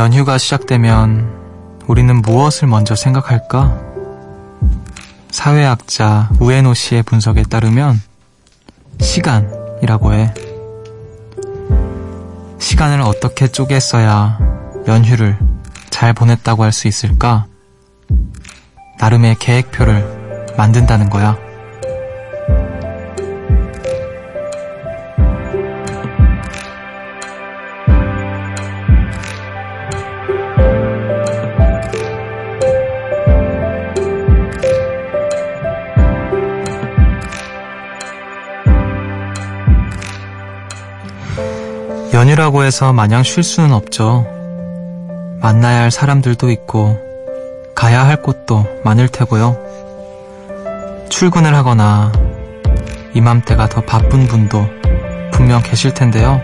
연휴가 시작되면 우리는 무엇을 먼저 생각할까? 사회학자 우에노 씨의 분석에 따르면 시간이라고 해. 시간을 어떻게 쪼개 써야 연휴를 잘 보냈다고 할 수 있을까? 나름의 계획표를 만든다는 거야. 연휴라고 해서 마냥 쉴 수는 없죠. 만나야 할 사람들도 있고, 가야 할 곳도 많을 테고요. 출근을 하거나, 이맘때가 더 바쁜 분도 분명 계실 텐데요.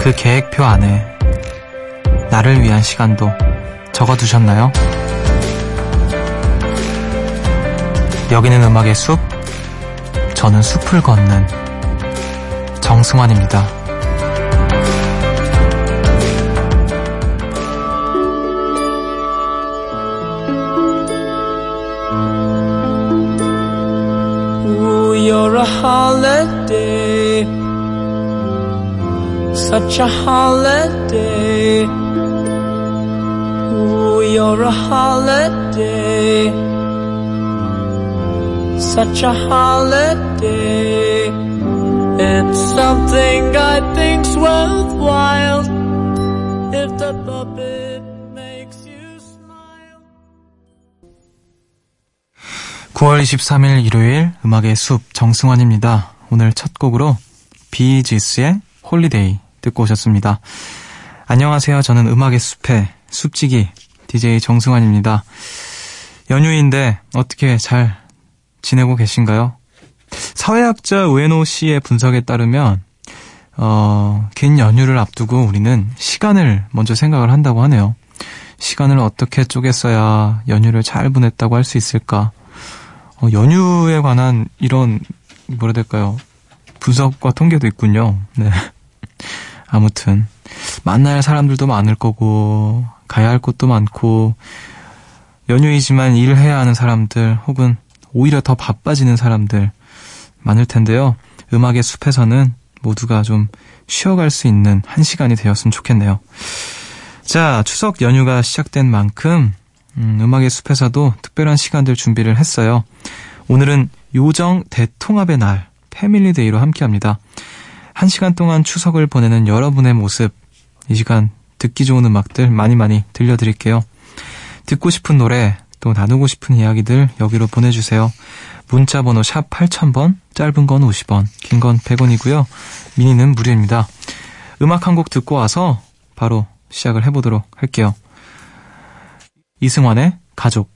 그 계획표 안에 나를 위한 시간도 적어두셨나요? 여기는 음악의 숲, 저는 숲을 걷는 정승환입니다. Holiday. Such a holiday. Ooh, you're a holiday. Such a holiday. It's something I think's 9월 23일 일요일 음악의 숲 정승환입니다. 오늘 첫 곡으로 비지스의 Holiday 듣고 오셨습니다. 안녕하세요. 저는 음악의 숲의 숲지기 DJ 정승환입니다. 연휴인데 어떻게 잘 지내고 계신가요? 사회학자 우에노 씨의 분석에 따르면 어, 긴 연휴를 앞두고 우리는 시간을 먼저 생각을 한다고 하네요. 시간을 어떻게 쪼개 써야 연휴를 잘 보냈다고 할 수 있을까? 어, 연휴에 관한 이런 뭐라 될까요? 분석과 통계도 있군요. 네. 아무튼 만날 사람들도 많을 거고 가야 할 곳도 많고 연휴이지만 일해야 하는 사람들 혹은 오히려 더 바빠지는 사람들 많을 텐데요. 음악의 숲에서는 모두가 좀 쉬어갈 수 있는 한 시간이 되었으면 좋겠네요. 자, 추석 연휴가 시작된 만큼 음, 음악의 숲에서도 특별한 시간들 준비를 했어요. 오늘은 요정 대통합의 날, Family Day로 함께 합니다. 한 시간 동안 추석을 보내는 여러분의 모습, 이 시간 듣기 좋은 음악들 많이 많이 들려드릴게요. 듣고 싶은 노래, 또 나누고 싶은 이야기들 여기로 보내주세요. 문자 번호 샵 8000번, 짧은 건 50원, 긴 건 100원이고요. 미니는 무료입니다. 음악 한 곡 듣고 와서 바로 시작을 해보도록 할게요. 이승환의 가족.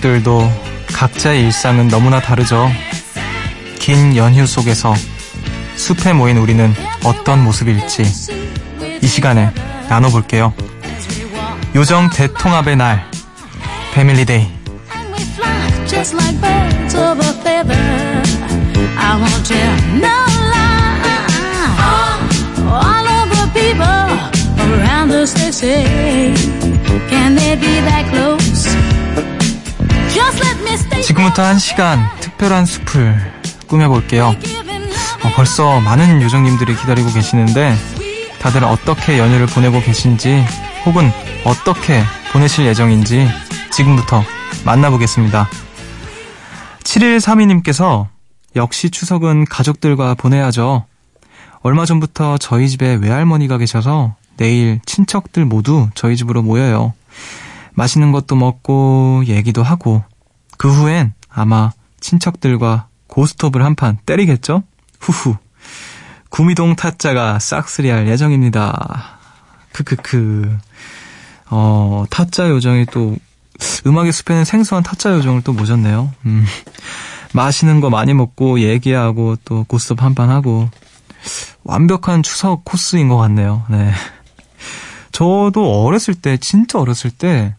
가족들도 각자의 일상은 너무나 다르죠. 긴 연휴 속에서 숲에 모인 우리는 어떤 모습일지 이 시간에 나눠볼게요. 요정 대통합의 날, Family Day. 지금부터 한 시간 특별한 숲을 꾸며볼게요. 어, 벌써 많은 요정님들이 기다리고 계시는데 다들 어떻게 연휴를 보내고 계신지 혹은 어떻게 보내실 예정인지 지금부터 만나보겠습니다. 7132님께서 역시 추석은 가족들과 보내야죠. 얼마 전부터 저희 집에 외할머니가 계셔서 내일 친척들 모두 저희 집으로 모여요. 맛있는 것도 먹고 얘기도 하고 그 후엔 아마 친척들과 고스톱을 한 판 때리겠죠? 후후. 구미동 타짜가 싹쓸이할 예정입니다. 크크크. 어, 타짜 요정이 또 음악의 숲에는 생소한 타짜 요정을 또 모셨네요. 음. 맛있는 거 많이 먹고 얘기하고 또 고스톱 한 판 하고 완벽한 추석 코스인 것 같네요. 네. 저도 어렸을 때 진짜 어렸을 때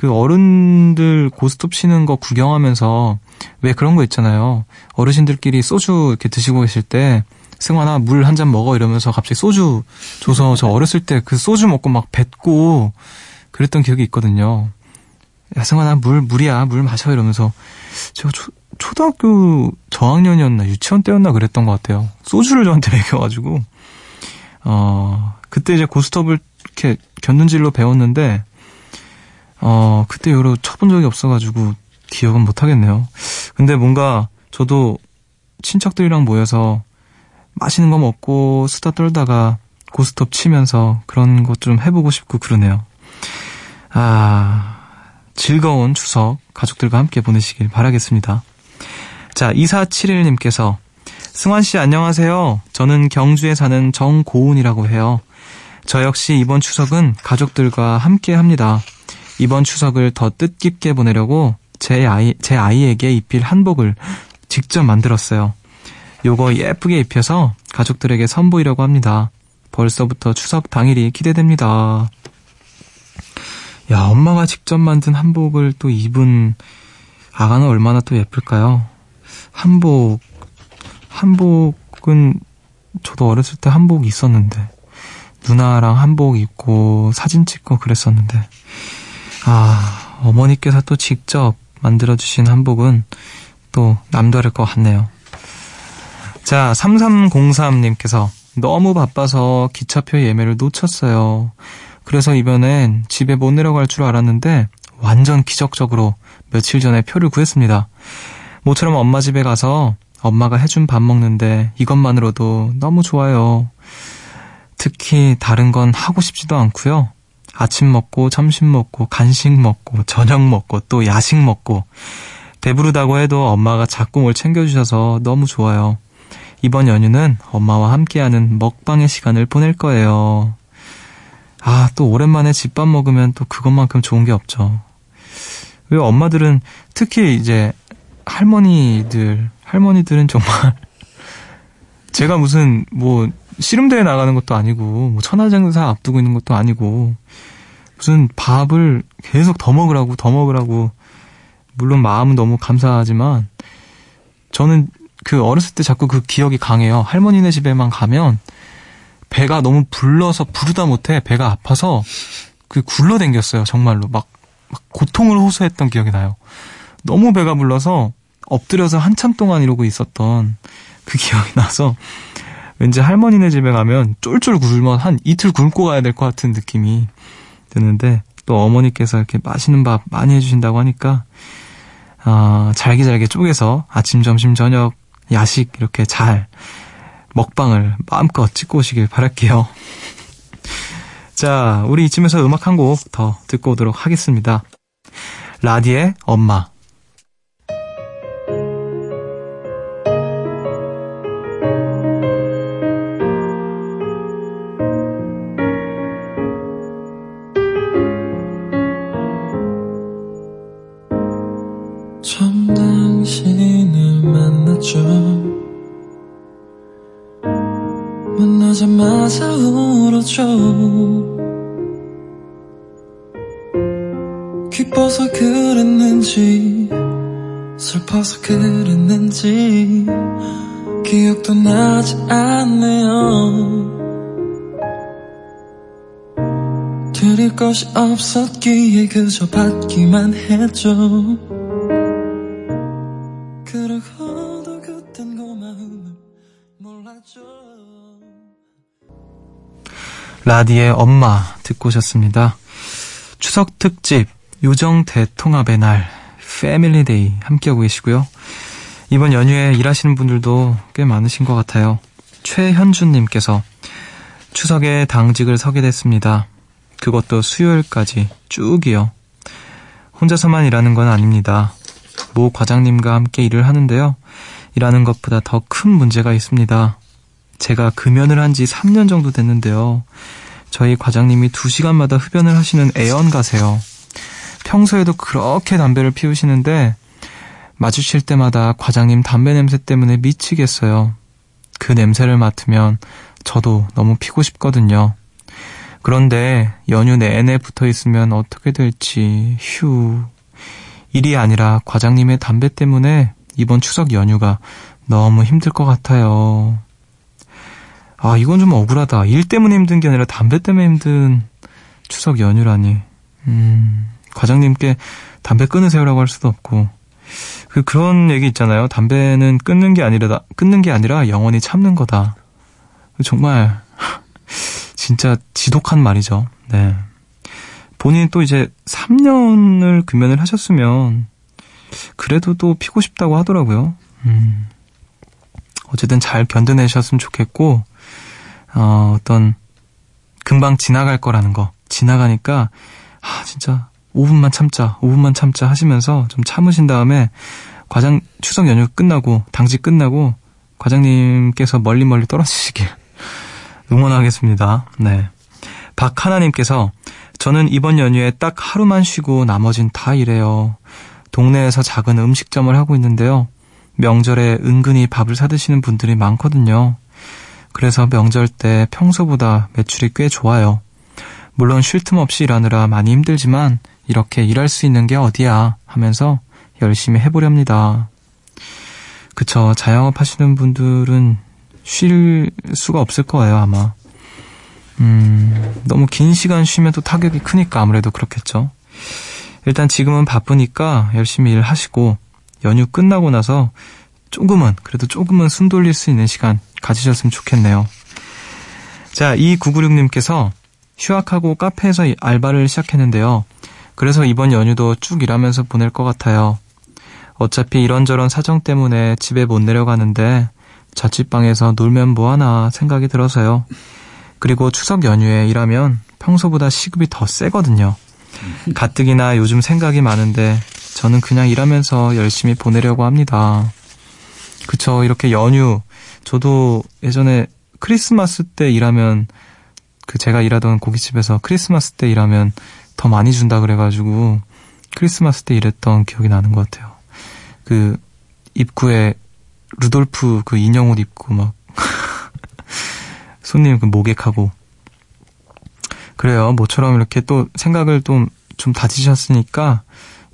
그 어른들 고스톱 치는 거 구경하면서 왜 그런 거 있잖아요. 어르신들끼리 소주 이렇게 드시고 계실 때 승환아 물 한 잔 먹어 이러면서 갑자기 소주 줘서 저 어렸을 때 그 소주 먹고 막 뱉고 그랬던 기억이 있거든요. 야 승환아 물 물이야 물 마셔 이러면서 제가 초, 초등학교 저학년이었나 유치원 때였나 그랬던 것 같아요. 소주를 저한테 먹여가지고 어 그때 이제 고스톱을 이렇게 곁눈질로 배웠는데 어 그때 여러 쳐본 적이 없어가지고 기억은 못 하겠네요. 근데 뭔가 저도 친척들이랑 모여서 맛있는 거 먹고 수다 떨다가 고스톱 치면서 그런 것 좀 해보고 싶고 그러네요. 아, 즐거운 추석 가족들과 함께 보내시길 바라겠습니다. 자, 2471님께서 승환 씨 안녕하세요. 저는 경주에 사는 정고은이라고 해요. 저 역시 이번 추석은 가족들과 함께 합니다. 이번 추석을 더 뜻깊게 보내려고 제 아이, 제 아이에게 입힐 한복을 직접 만들었어요. 요거 예쁘게 입혀서 가족들에게 선보이려고 합니다. 벌써부터 추석 당일이 기대됩니다. 야, 엄마가 직접 만든 한복을 또 입은 아가는 얼마나 또 예쁠까요? 한복, 한복은 저도 어렸을 때 한복 있었는데, 누나랑 한복 입고 사진 찍고 그랬었는데, 아, 어머니께서 또 직접 만들어주신 한복은 또 남다를 것 같네요. 자, 3303님께서 너무 바빠서 기차표 예매를 놓쳤어요. 그래서 이번엔 집에 못 내려갈 줄 알았는데 완전 기적적으로 며칠 전에 표를 구했습니다. 모처럼 엄마 집에 가서 엄마가 해준 밥 먹는데 이것만으로도 너무 좋아요. 특히 다른 건 하고 싶지도 않고요. 아침 먹고 점심 먹고 간식 먹고 저녁 먹고 또 야식 먹고 배부르다고 해도 엄마가 자꾸 뭘 챙겨주셔서 너무 좋아요. 이번 연휴는 엄마와 함께하는 먹방의 시간을 보낼 거예요. 아, 또 오랜만에 집밥 먹으면 또 그것만큼 좋은 게 없죠. 왜 엄마들은 특히 이제 할머니들, 할머니들은 정말 제가 무슨 뭐 씨름대회 나가는 것도 아니고 뭐 천하장사 앞두고 있는 것도 아니고 무슨 밥을 계속 더 먹으라고 더 먹으라고 물론 마음은 너무 감사하지만 저는 그 어렸을 때 자꾸 그 기억이 강해요. 할머니네 집에만 가면 배가 너무 불러서 부르다 못해 배가 아파서 그 굴러댕겼어요. 정말로 막, 막 고통을 호소했던 기억이 나요. 너무 배가 불러서 엎드려서 한참 동안 이러고 있었던 그 기억이 나서 왠지 할머니네 집에 가면 쫄쫄 굶어 한 이틀 굶고 가야 될 것 같은 느낌이 드는데 또 어머니께서 이렇게 맛있는 밥 많이 해주신다고 하니까 아, 잘게 잘게 쪼개서 아침, 점심, 저녁, 야식 이렇게 잘 먹방을 마음껏 찍고 오시길 바랄게요. 자, 우리 이쯤에서 음악 한 곡 더 듣고 오도록 하겠습니다. 라디의 엄마. 없었기에 그저 받기만 했죠 그러고도 그땐 고마움을 몰랐죠 라디의 엄마 듣고 오셨습니다. 추석 특집 요정 대통합의 날 Family Day 함께하고 계시고요. 이번 연휴에 일하시는 분들도 꽤 많으신 것 같아요. 최현준님께서 추석에 당직을 서게 됐습니다. 그것도 수요일까지 쭉이요. 혼자서만 일하는 건 아닙니다. 모 과장님과 함께 일을 하는데요. 일하는 것보다 더 큰 문제가 있습니다. 제가 금연을 한 지 3년 정도 됐는데요. 저희 과장님이 2시간마다 흡연을 하시는 애연가세요. 평소에도 그렇게 담배를 피우시는데 마주칠 때마다 과장님 담배 냄새 때문에 미치겠어요. 그 냄새를 맡으면 저도 너무 피고 싶거든요. 그런데 연휴 내내 붙어 있으면 어떻게 될지 휴. 일이 아니라 과장님의 담배 때문에 이번 추석 연휴가 너무 힘들 것 같아요. 아, 이건 좀 억울하다. 일 때문에 힘든 게 아니라 담배 때문에 힘든 추석 연휴라니. 음, 과장님께 담배 끊으세요라고 할 수도 없고. 그, 그런 얘기 있잖아요. 담배는 끊는 게 아니라, 끊는 게 아니라 영원히 참는 거다. 정말, 진짜 지독한 말이죠. 네. 본인이 또 이제 3년을 금연을 하셨으면, 그래도 또 피고 싶다고 하더라고요. 음. 어쨌든 잘 견뎌내셨으면 좋겠고, 어, 어떤, 금방 지나갈 거라는 거. 지나가니까, 아, 진짜, 5분만 참자, 5분만 참자 하시면서 좀 참으신 다음에, 과장, 추석 연휴 끝나고, 당직 끝나고, 과장님께서 멀리 멀리 떨어지시길 응원하겠습니다. 네. 박하나님께서, 저는 이번 연휴에 딱 하루만 쉬고 나머진 다 일해요. 동네에서 작은 음식점을 하고 있는데요. 명절에 은근히 밥을 사드시는 분들이 많거든요. 그래서 명절 때 평소보다 매출이 꽤 좋아요. 물론 쉴 틈 없이 일하느라 많이 힘들지만 이렇게 일할 수 있는 게 어디야 하면서 열심히 해보렵니다. 그쵸. 자영업 하시는 분들은 쉴 수가 없을 거예요, 아마. 음, 너무 긴 시간 쉬면 또 타격이 크니까 아무래도 그렇겠죠. 일단 지금은 바쁘니까 열심히 일하시고 연휴 끝나고 나서 조금은, 그래도 조금은 숨 돌릴 수 있는 시간 가지셨으면 좋겠네요. 자, 이구구육님께서 휴학하고 카페에서 알바를 시작했는데요. 그래서 이번 연휴도 쭉 일하면서 보낼 것 같아요. 어차피 이런저런 사정 때문에 집에 못 내려가는데 자취방에서 놀면 뭐하나 생각이 들어서요. 그리고 추석 연휴에 일하면 평소보다 시급이 더 세거든요. 가뜩이나 요즘 생각이 많은데 저는 그냥 일하면서 열심히 보내려고 합니다. 그쵸. 이렇게 연휴. 저도 예전에 크리스마스 때 일하면 그 제가 일하던 고깃집에서 크리스마스 때 일하면 더 많이 준다 그래가지고 크리스마스 때 일했던 기억이 나는 것 같아요. 그 입구에 루돌프 그 인형 옷 입고 막 손님 그 모객하고 그래요. 모처럼 이렇게 또 생각을 좀, 좀 다지셨으니까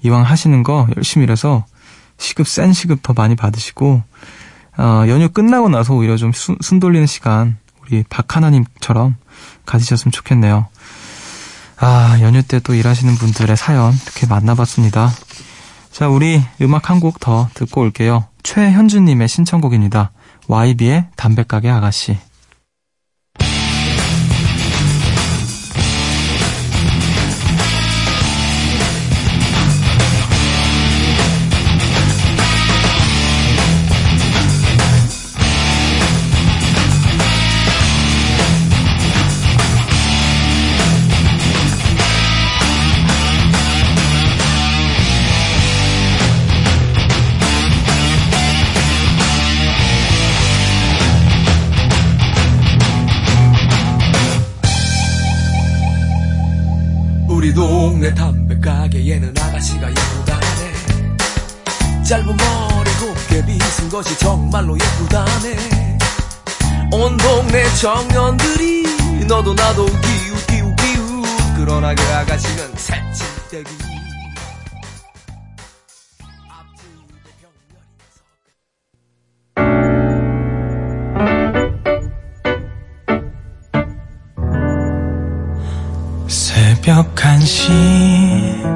이왕 하시는 거 열심히 일해서 시급 센 시급 더 많이 받으시고 어, 연휴 끝나고 나서 오히려 좀숨 돌리는 시간 우리 박하나님처럼 가지셨으면 좋겠네요. 아 연휴 때 또 일하시는 분들의 사연 이렇게 만나봤습니다. 자 우리 음악 한 곡 더 듣고 올게요. 최현주님의 신청곡입니다. YB의 담배가게 아가씨. 짧은 머리 곱게 빗은 것이 정말로 예쁘다네. 온 동네 청년들이 너도 나도 기웃 기웃 기웃. 그러나 그 아가씨는 새침대기. 새벽 1시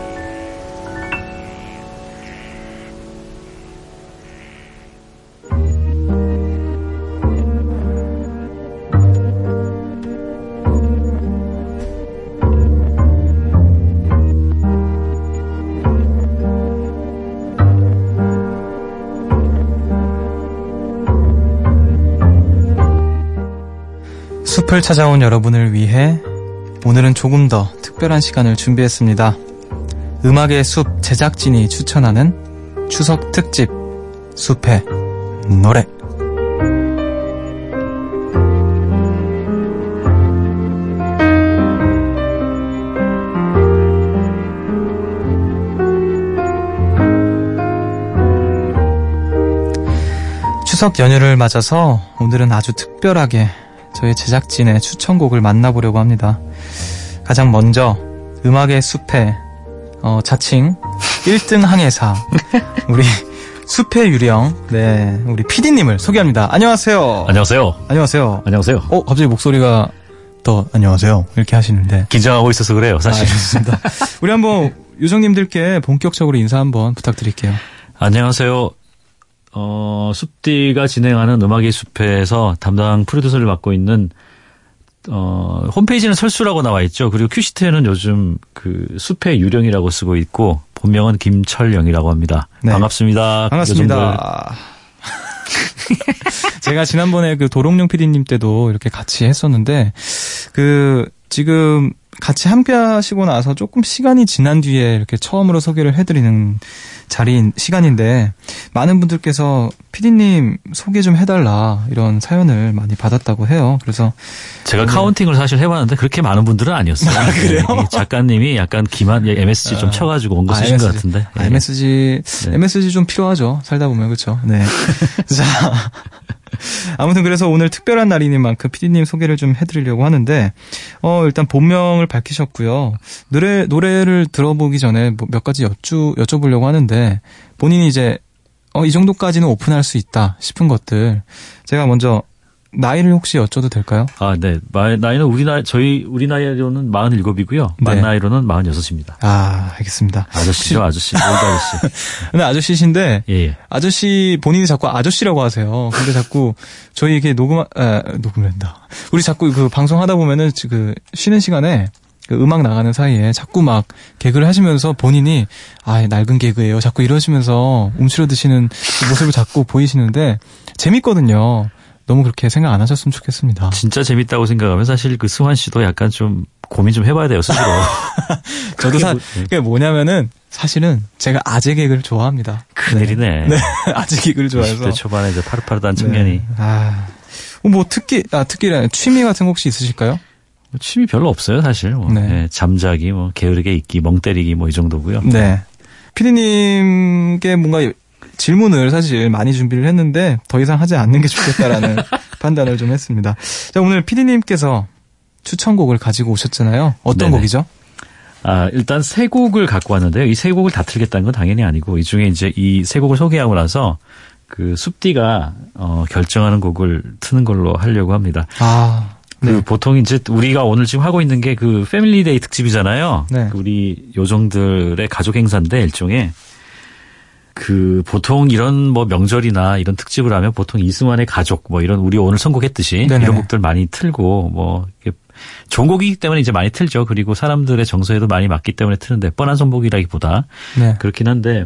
숲을 찾아온 여러분을 위해 오늘은 조금 더 특별한 시간을 준비했습니다. 음악의 숲 제작진이 추천하는 추석 특집 숲의 노래. 추석 연휴를 맞아서 오늘은 아주 특별하게 저희 제작진의 추천곡을 만나보려고 합니다. 가장 먼저 음악의 숲의 어, 자칭 1등 항해사 우리 숲의 유령 네 우리 PD님을 소개합니다. 안녕하세요. 안녕하세요. 안녕하세요. 안녕하세요. 어 갑자기 목소리가 더 안녕하세요 이렇게 하시는데 긴장하고 있어서 그래요, 사실. 아, 좋습니다. 우리 한번 요정님들께 본격적으로 인사 한번 부탁드릴게요. 안녕하세요. 어, 숲디가 진행하는 음악의 숲에서 담당 프로듀서를 맡고 있는 어, 홈페이지는 설수라고 나와 있죠. 그리고 큐시트에는 요즘 그 숲의 유령이라고 쓰고 있고 본명은 김철영이라고 합니다. 네. 반갑습니다. 반갑습니다. 제가 지난번에 그 도롱뇽 PD님 때도 이렇게 같이 했었는데 그 지금 같이 함께 하시고 나서 조금 시간이 지난 뒤에 이렇게 처음으로 소개를 해드리는 자리인 시간인데 많은 분들께서 PD님 소개 좀 해달라 이런 사연을 많이 받았다고 해요. 그래서 제가 카운팅을 사실 해봤는데 그렇게 많은 분들은 아니었어요. 아, 그래요? 네, 이 작가님이 약간 기만 예, MSG 좀 쳐가지고 온 것이신 것 같은데. 아, 예. MSG, 네. MSG 좀 필요하죠. 살다 보면, 그쵸? 네. 자. 아무튼 그래서 오늘 특별한 날이닌 만큼 PD님 소개를 좀 해드리려고 하는데, 어, 일단 본명을 밝히셨고요. 노래, 노래를 들어보기 전에 뭐몇 가지 여쭈, 여쭤보려고 하는데, 본인이 이제, 어, 이 정도까지는 오픈할 수 있다 싶은 것들. 제가 먼저, 나이를 혹시 여쭤도 될까요? 아, 네. 마- 나이는 우리 나이, 저희, 우리 나이로는 47이고요. 만 네. 나이로는 46입니다. 아, 알겠습니다. 아저씨죠, 아저씨. old 아저씨. 근데 아저씨신데, 예, 예. 아저씨 본인이 자꾸 아저씨라고 하세요. 근데 자꾸 저희 이게 녹음 에, 녹음된다. 우리 자꾸 그 방송 하다 보면은 그 쉬는 시간에 그 음악 나가는 사이에 자꾸 막 개그를 하시면서 본인이 아 낡은 개그예요. 자꾸 이러시면서 움츠려 드시는 그 모습을 자꾸 보이시는데 재밌거든요. 너무 그렇게 생각 안 하셨으면 좋겠습니다. 진짜 재밌다고 생각하면 사실 그 승환 씨도 약간 좀 고민 좀 해봐야 돼요, 스스로. 저도 사 뭐- 그게 뭐냐면은 사실은 제가 아재 개그를 좋아합니다. 큰일이네. 네, 아재 개그를 좋아해서 20대 초반에 이제 파릇파릇한 청년이. 네. 아, 어, 뭐 특기, 아 특기라 취미 같은 거 혹시 있으실까요? 뭐 취미 별로 없어요, 사실. 뭐. 네. 예, 잠자기, 뭐, 게으르게 있기, 멍 때리기, 뭐, 이 정도고요. 네. 피디님께 뭔가 질문을 사실 많이 준비를 했는데 더 이상 하지 않는 게 좋겠다라는 판단을 좀 했습니다. 자, 오늘 피디님께서 추천곡을 가지고 오셨잖아요. 어떤 네네. 곡이죠? 아, 일단 세 곡을 갖고 왔는데요. 이 세 곡을 다 틀겠다는 건 당연히 아니고, 이 중에 이제 이 세 곡을 소개하고 나서, 그 숲디가, 어, 결정하는 곡을 트는 걸로 하려고 합니다. 아, 그 네. 보통 이제 우리가 오늘 지금 하고 있는 게 그 Family Day 특집이잖아요. 네. 그 우리 요정들의 가족 행사인데 일종의 그 보통 이런 뭐 명절이나 이런 특집을 하면 보통 이승환의 가족 뭐 이런 우리 오늘 선곡했듯이 네네네. 이런 곡들 많이 틀고 뭐 좋은 곡이기 때문에 이제 많이 틀죠. 그리고 사람들의 정서에도 많이 맞기 때문에 트는데 뻔한 선곡이라기보다 네. 그렇긴 한데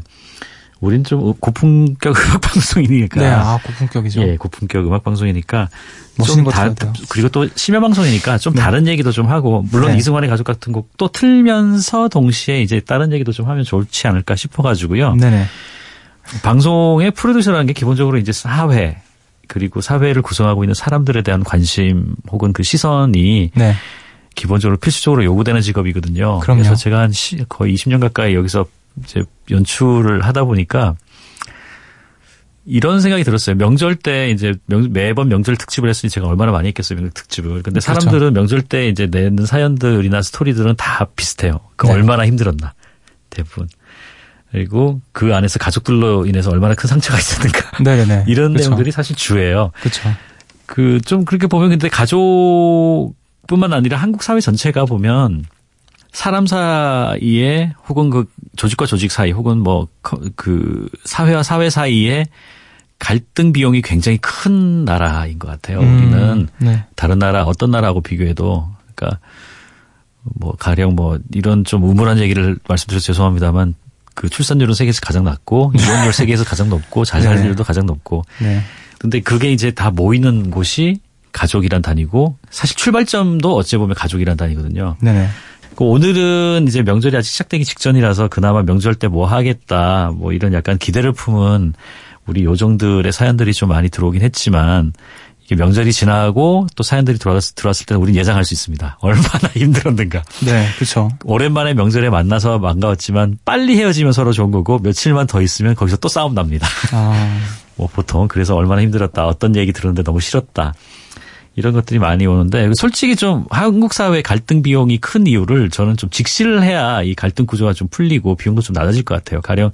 우린 좀 고품격 음악 방송이니까 네, 아, 고품격이죠. 예, 고품격 음악 방송이니까 멋있는 좀거 다. 그리고 또 심야 방송이니까 좀 네. 다른 얘기도 좀 하고 물론 네. 이승환의 가족 같은 곡 또 틀면서 동시에 이제 다른 얘기도 좀 하면 좋지 않을까 싶어가지고요. 네네. 방송의 프로듀서라는 게 기본적으로 이제 사회 그리고 사회를 구성하고 있는 사람들에 대한 관심 혹은 그 시선이 네. 기본적으로 필수적으로 요구되는 직업이거든요. 그럼요. 래서 제가 한 시- 거의 20년 가까이 여기서 이제 연출을 하다 보니까 이런 생각이 들었어요. 명절 때 이제 명- 매번 명절 특집을 했으니 제가 얼마나 많이 했겠어요. 명절 특집을. 근데 그렇죠. 사람들은 명절 때 이제 내는 사연들이나 스토리들은 다 비슷해요. 그 네. 얼마나 힘들었나. 대부분. 그리고 그 안에서 가족들로 인해서 얼마나 큰 상처가 있었는가. 네네네. 이런 그쵸. 내용들이 사실 주예요. 그렇죠. 그 좀 그렇게 보면 근데 가족뿐만 아니라 한국 사회 전체가 보면 사람 사이에 혹은 그 조직과 조직 사이 혹은 뭐 그 사회와 사회 사이에 갈등 비용이 굉장히 큰 나라인 것 같아요. 우리는 음, 네. 다른 나라 어떤 나라하고 비교해도 그러니까 뭐 가령 뭐 이런 좀 우물한 얘기를 말씀드려서 죄송합니다만 그 출산율은 세계에서 가장 낮고 이혼율 세계에서 가장 높고 자살률도 가장 높고 네. 근데 그게 이제 다 모이는 곳이 가족이란 단위고 사실 출발점도 어찌 보면 가족이란 단위거든요. 네네. 그 오늘은 이제 명절이 아직 시작되기 직전이라서 그나마 명절 때 뭐 하겠다 뭐 이런 약간 기대를 품은 우리 요정들의 사연들이 좀 많이 들어오긴 했지만 명절이 지나고 또 사연들이 들어왔, 들어왔을 때는 우리는 예상할 수 있습니다. 얼마나 힘들었는가. 네, 그렇죠. 오랜만에 명절에 만나서 반가웠지만 빨리 헤어지면 서로 좋은 거고 며칠만 더 있으면 거기서 또 싸움 납니다. 아, 뭐 보통 그래서 얼마나 힘들었다 어떤 얘기 들었는데 너무 싫었다 이런 것들이 많이 오는데 솔직히 좀 한국 사회 갈등 비용이 큰 이유를 저는 좀 직시를 해야 이 갈등 구조가 좀 풀리고 비용도 좀 낮아질 것 같아요. 가령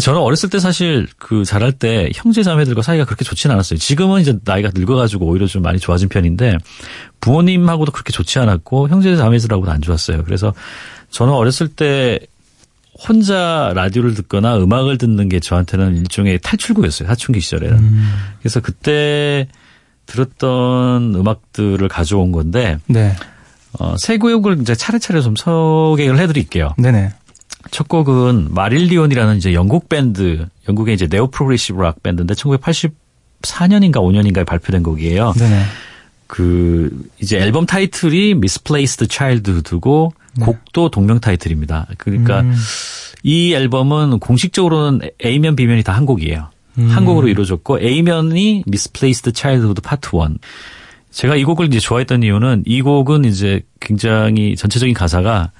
저는 어렸을 때 사실 그 자랄 때 형제 자매들과 사이가 그렇게 좋지는 않았어요. 지금은 이제 나이가 늙어가지고 오히려 좀 많이 좋아진 편인데 부모님하고도 그렇게 좋지 않았고 형제 자매들하고도 안 좋았어요. 그래서 저는 어렸을 때 혼자 라디오를 듣거나 음악을 듣는 게 저한테는 일종의 탈출구였어요. 사춘기 시절에는. 그래서 그때 들었던 음악들을 가져온 건데 네. 어, 세 곡을 이제 차례차례 좀 소개를 해드릴게요. 네네. 첫 곡은 Marillion이라는 이제 영국 밴드, 영국의 이제 neo progressive rock 밴드인데 1984년인가 5년인가에 발표된 곡이에요. 네네. 그 이제 앨범 타이틀이 Misplaced Childhood고 곡도 동명 타이틀입니다. 그러니까 음, 이 앨범은 공식적으로는 A면 B면이 다 한 곡이에요. 음. 한 곡으로 이루어졌고 A면이 Misplaced Childhood Part 1. 제가 이 곡을 이제 좋아했던 이유는 이 곡은 이제 굉장히 전체적인 가사가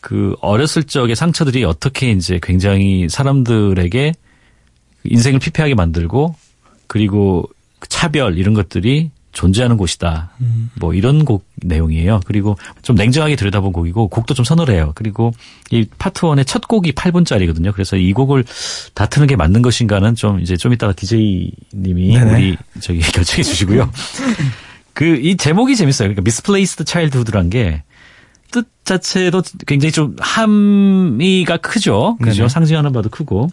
그 어렸을 적의 상처들이 어떻게 이제 굉장히 사람들에게 인생을 피폐하게 만들고 그리고 차별 이런 것들이 존재하는 곳이다. 뭐 이런 곡 내용이에요. 그리고 좀 냉정하게 들여다본 곡이고 곡도 좀 서늘해요. 그리고 이 파트 원의 첫 곡이 8분짜리거든요. 그래서 이 곡을 다 트는 게 맞는 것인가는 좀 이제 좀 이따가 DJ님이 네네. 우리 저기 결정해 주시고요. 그 이 제목이 재밌어요. 그러니까 Misplaced Childhood란 게 뜻 자체도 굉장히 좀 함의가 크죠. 그죠? 네네. 상징하는 바도 크고.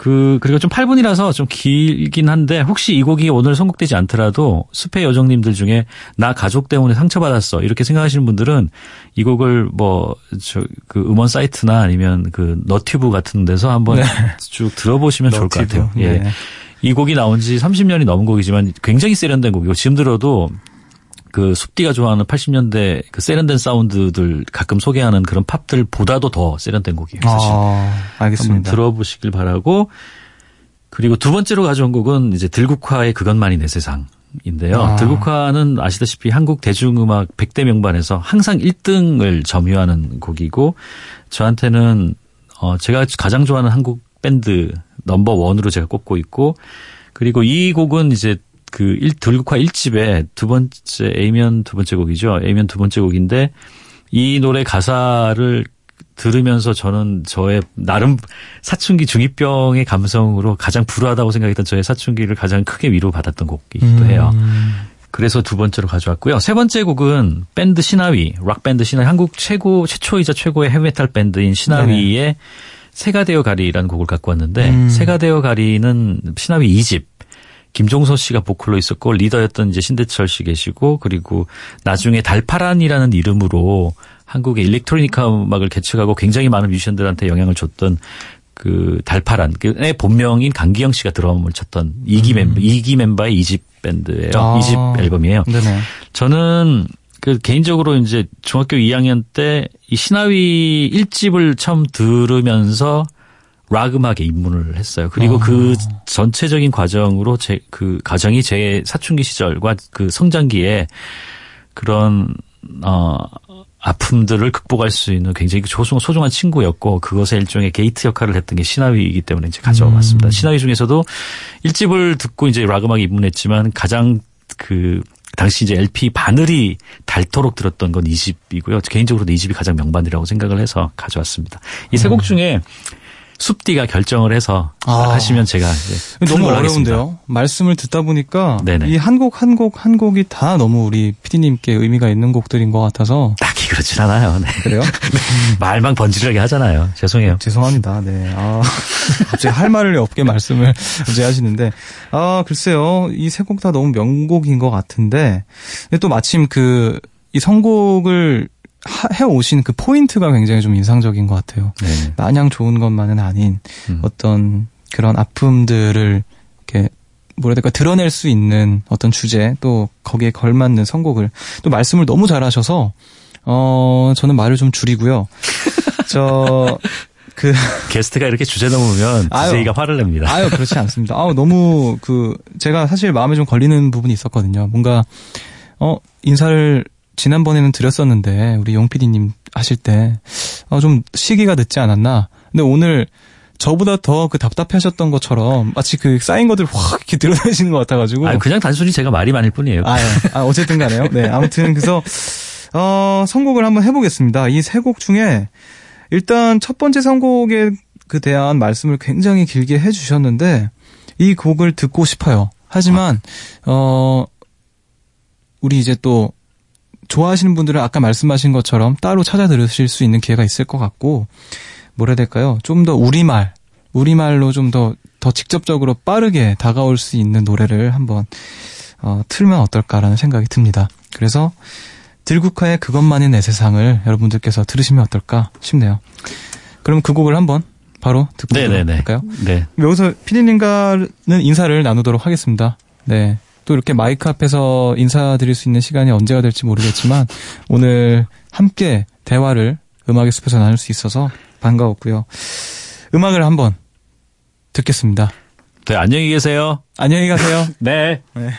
그, 그리고 좀 8분이라서 좀 길긴 한데, 혹시 이 곡이 오늘 선곡되지 않더라도, 숲의 요정님들 중에, 나 가족 때문에 상처받았어. 이렇게 생각하시는 분들은, 이 곡을 뭐, 저, 그 음원 사이트나 아니면 그 너튜브 같은 데서 한번 쭉 들어보시면 좋을 것. 같아요. 예. 네. 이 곡이 나온 지 30년이 넘은 곡이지만, 굉장히 세련된 곡이고, 지금 들어도, 그 숲디가 좋아하는 80년대 그 세련된 사운드들 가끔 소개하는 그런 팝들보다도 더 세련된 곡이에요. 사실. 아, 알겠습니다. 들어보시길 바라고 그리고 두 번째로 가져온 곡은 이제 들국화의 그것만이 내 세상 인데요. 아. 들국화는 아시다시피 한국 대중음악 100대 명반에서 항상 1등을 점유하는 곡이고 저한테는 어 제가 가장 좋아하는 한국 밴드 number one으로 제가 꼽고 있고 그리고 이 곡은 이제 그 일, 들국화 1집의 두 번째 A면 두 번째 곡이죠. A면 두 번째 곡인데 이 노래 가사를 들으면서 저는 저의 나름 사춘기 중2병의 감성으로 가장 불우하다고 생각했던 저의 사춘기를 가장 크게 위로받았던 곡이기도 해요. 그래서 두 번째로 가져왔고요. 세 번째 곡은 밴드 시나위, 락 밴드 시나위, 한국 최고 최초이자 최고의 헤비메탈 밴드인 시나위의 새가 되어 가리라는 곡을 갖고 왔는데 음. 새가 되어 가리는 시나위 2집 김종서 씨가 보컬로 있었고 리더였던 이제 신대철 씨 계시고 그리고 나중에 달파란이라는 이름으로 한국의 일렉트로니카 음악을 개척하고 굉장히 많은 뮤지션들한테 영향을 줬던 그 달파란 그의 본명인 강기영 씨가 드럼을 쳤던 2기 멤버 2기 멤버의 2집 밴드예요. 아. 2집 앨범이에요. 네네. 저는 그 개인적으로 이제 중학교 2학년 때 이 시나위 1집을 처음 들으면서 락 음악에 입문을 했어요. 그리고 그 전체적인 과정으로 제 그 과정이 제 사춘기 시절과 그 성장기에 그런 어 아픔들을 극복할 수 있는 굉장히 소중, 소중한 친구였고 그것의 일종의 게이트 역할을 했던 게 시나위이기 때문에 이제 가져왔습니다. 음. 시나위 중에서도 1집을 듣고 이제 락 음악에 입문했지만 가장 그 당시 이제 LP 바늘이 닳도록 들었던 건 2집이고요. 개인적으로도 2집이 가장 명반이라고 생각을 해서 가져왔습니다. 이 세 곡 중에 숲디가 결정을 해서 음. 아. 하시면 제가 너무 걸로 하겠습니다. 어려운데요. 말씀을 듣다 보니까. 이 한 곡 한 곡 한 곡이 다 너무 우리 PD님께 의미가 있는 곡들인 것 같아서 딱히 그렇진 않아요. 네. 그래요? 말만 번지르게 하잖아요. 죄송해요. 죄송합니다. 네. 아, 갑자기 할 말을 없게 말씀을 이제 하시는데, 아, 글쎄요. 이 세 곡 다 너무 명곡인 것 같은데, 또 마침 그, 이 선곡을 하- 해 오신 그 포인트가 굉장히 좀 인상적인 것 같아요. 네. 마냥 좋은 것만은 아닌 음. 어떤 그런 아픔들을 이렇게 뭐라 해야 될까 드러낼 수 있는 어떤 주제 또 거기에 걸맞는 선곡을 또 말씀을 너무 잘하셔서 어 저는 말을 좀 줄이고요. 저 그 게스트가 이렇게 주제 넘으면. DJ가 화를 냅니다. 아유 그렇지 않습니다. 아우 너무 그 제가 사실 마음에 좀 걸리는 부분이 있었거든요. 뭔가 어 인사를 지난번에는 드렸었는데 우리 용 PD님 하실 때좀 시기가 늦지 않았나. 근데 오늘 저보다 더 그 답답해하셨던 것처럼 마치 그 쌓인 것들 확 이렇게 드러내시는 것 같아가지고. 아 그냥 단순히 제가 말이 많을 뿐이에요. 아, 예. 아, 어쨌든 간에요. 네, 아무튼 그래서 어, 선곡을 한번 해보겠습니다. 이 세 곡 중에 일단 첫 번째 선곡에 그 대한 말씀을 굉장히 길게 해주셨는데 이 곡을 듣고 싶어요. 하지만 어 우리 이제 또 좋아하시는 분들은 아까 말씀하신 것처럼 따로 찾아 들으실 수 있는 기회가 있을 것 같고 뭐라 해야 될까요? 좀 더 우리말 우리말로 좀 더더 직접적으로 빠르게 다가올 수 있는 노래를 한번 어, 틀면 어떨까라는 생각이 듭니다. 그래서 들국화의 그것만이 내 세상을 여러분들께서 들으시면 어떨까 싶네요. 그럼 그 곡을 한번 바로 듣고 네네네. 할까요? 네. 여기서 피디님과는 인사를 나누도록 하겠습니다. 네. 또 이렇게 마이크 앞에서 인사드릴 수 있는 시간이 언제가 될지 모르겠지만 오늘 함께 대화를 음악의 숲에서 나눌 수 있어서 반가웠고요. 음악을 한번 듣겠습니다. 네, 안녕히 계세요. 안녕히 가세요. 네. 네.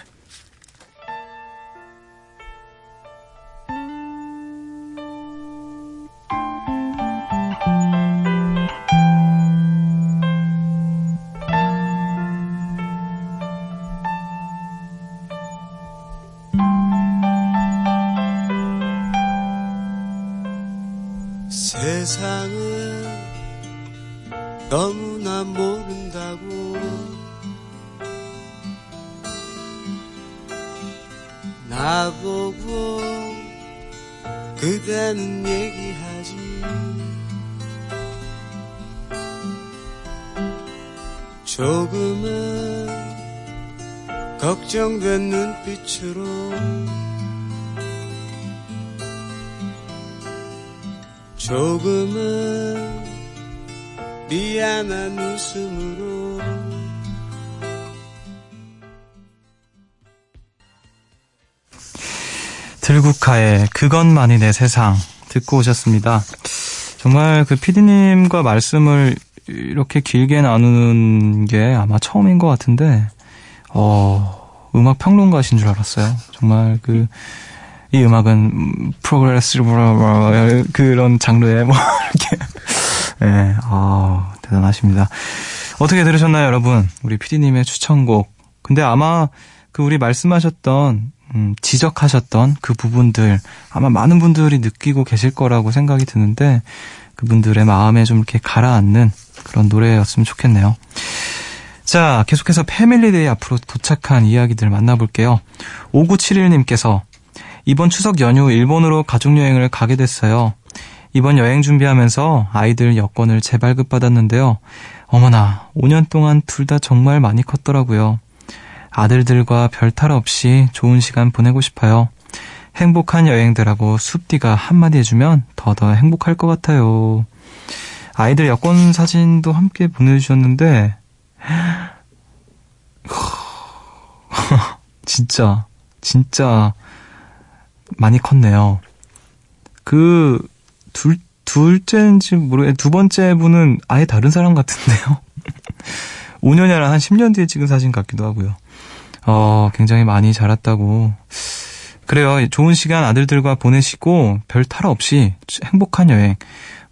그대는 얘기하지. 조금은 걱정된 눈빛으로 조금은 미안한 웃음으로 들국화의 그것만이 내 세상 듣고 오셨습니다. 정말 그 피디님과 말씀을 이렇게 길게 나누는 게 아마 처음인 것 같은데, 어, 음악 평론가신 줄 알았어요. 정말 그, 이 음악은 progressive 그런 장르의 뭐 이렇게 예, 아 대단하십니다. 어떻게 들으셨나요, 여러분? 우리 PD님의 추천곡. 근데 아마 그 우리 말씀하셨던 음, 지적하셨던 그 부분들 아마 많은 분들이 느끼고 계실 거라고 생각이 드는데 그분들의 마음에 좀 이렇게 가라앉는 그런 노래였으면 좋겠네요. 자, 계속해서 Family Day 앞으로 도착한 이야기들 만나볼게요. 5971님께서 이번 추석 연휴 일본으로 가족여행을 가게 됐어요. 이번 여행 준비하면서 아이들 여권을 재발급 받았는데요. 어머나, 5년 동안 둘 다 정말 많이 컸더라고요. 아들들과 별탈 없이 좋은 시간 보내고 싶어요. 행복한 여행들하고 숲디가 한마디 해주면 더더 행복할 것 같아요. 아이들 여권 사진도 함께 보내주셨는데, 진짜, 진짜 많이 컸네요. 그, 둘, 둘째인지 모르겠, 두 번째 분은 아예 다른 사람 같은데요. 5년이 아니라 한 10년 뒤에 찍은 사진 같기도 하고요. 어, 굉장히 많이 자랐다고. 그래요. 좋은 시간 아들들과 보내시고 별 탈 없이 행복한 여행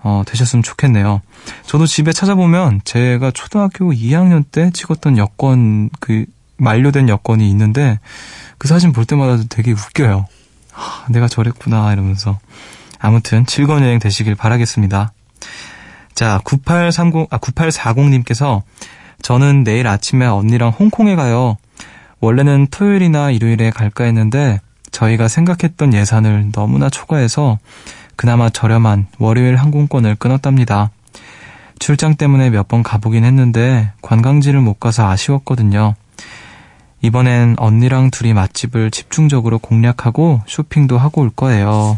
어, 되셨으면 좋겠네요. 저도 집에 찾아보면 제가 초등학교 2학년 때 찍었던 여권 그 만료된 여권이 있는데 그 사진 볼 때마다 되게 웃겨요. 하, 내가 저랬구나 이러면서 아무튼 즐거운 여행 되시길 바라겠습니다. 자, 9830, 아, 9840님께서 저는 내일 아침에 언니랑 홍콩에 가요. 원래는 토요일이나 일요일에 갈까 했는데 저희가 생각했던 예산을 너무나 초과해서 그나마 저렴한 월요일 항공권을 끊었답니다. 출장 때문에 몇 번 가보긴 했는데 관광지를 못 가서 아쉬웠거든요. 이번엔 언니랑 둘이 맛집을 집중적으로 공략하고 쇼핑도 하고 올 거예요.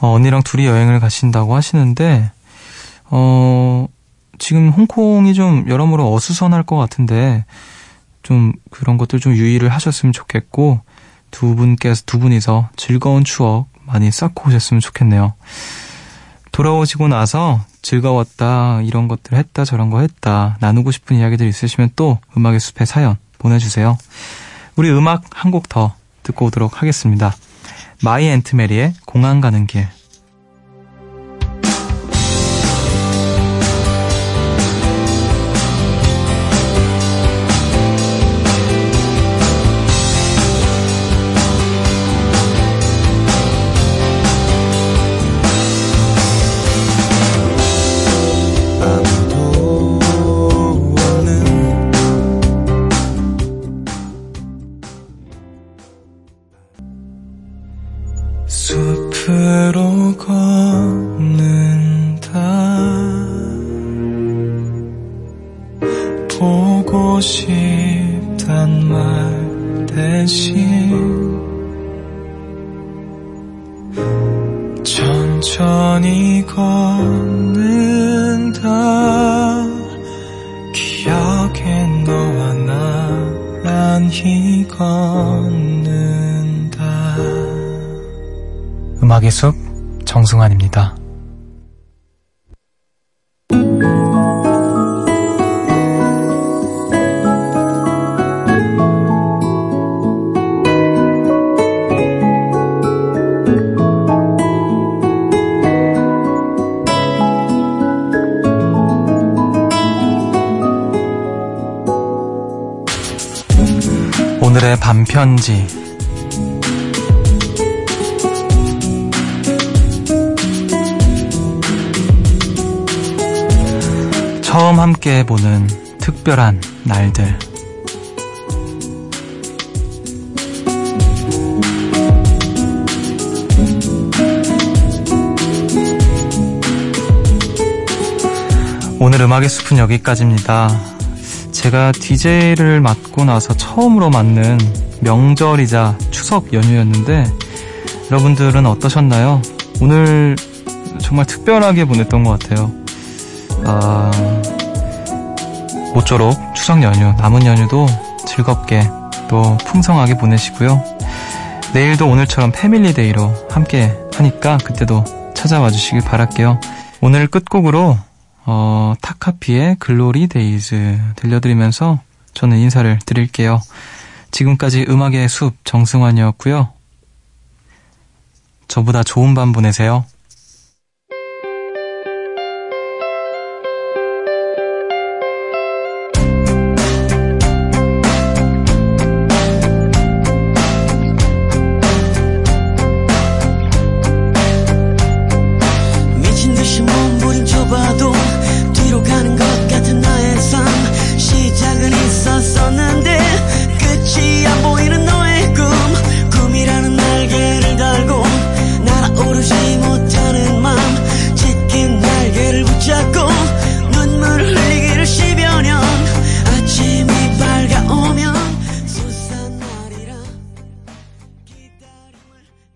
어, 언니랑 둘이 여행을 가신다고 하시는데, 어, 지금 홍콩이 좀 여러모로 어수선할 것 같은데, 좀 그런 것들 좀 유의를 하셨으면 좋겠고, 두 분께서, 두 분이서 즐거운 추억 많이 쌓고 오셨으면 좋겠네요. 돌아오시고 나서 즐거웠다, 이런 것들 했다, 저런 거 했다, 나누고 싶은 이야기들 있으시면 또 음악의 숲에 사연 보내주세요. 우리 음악 한 곡 더 듣고 오도록 하겠습니다. 마이 앤트메리의 공항 가는 길. 오늘의 반편지 함께 해보는 특별한 날들. 오늘 음악의 숲은 여기까지입니다. 제가 DJ를 맡고 나서 처음으로 맞는 명절이자 추석 연휴였는데 여러분들은 어떠셨나요? 오늘 정말 특별하게 보냈던 것 같아요. 아, 모쪼록 추석 연휴, 남은 연휴도 즐겁게 또 풍성하게 보내시고요. 내일도 오늘처럼 Family Day로 함께 하니까 그때도 찾아와 주시길 바랄게요. 오늘 끝곡으로 어, 타카피의 Glory Days 들려드리면서 저는 인사를 드릴게요. 지금까지 음악의 숲 정승환이었고요. 저보다 좋은 밤 보내세요.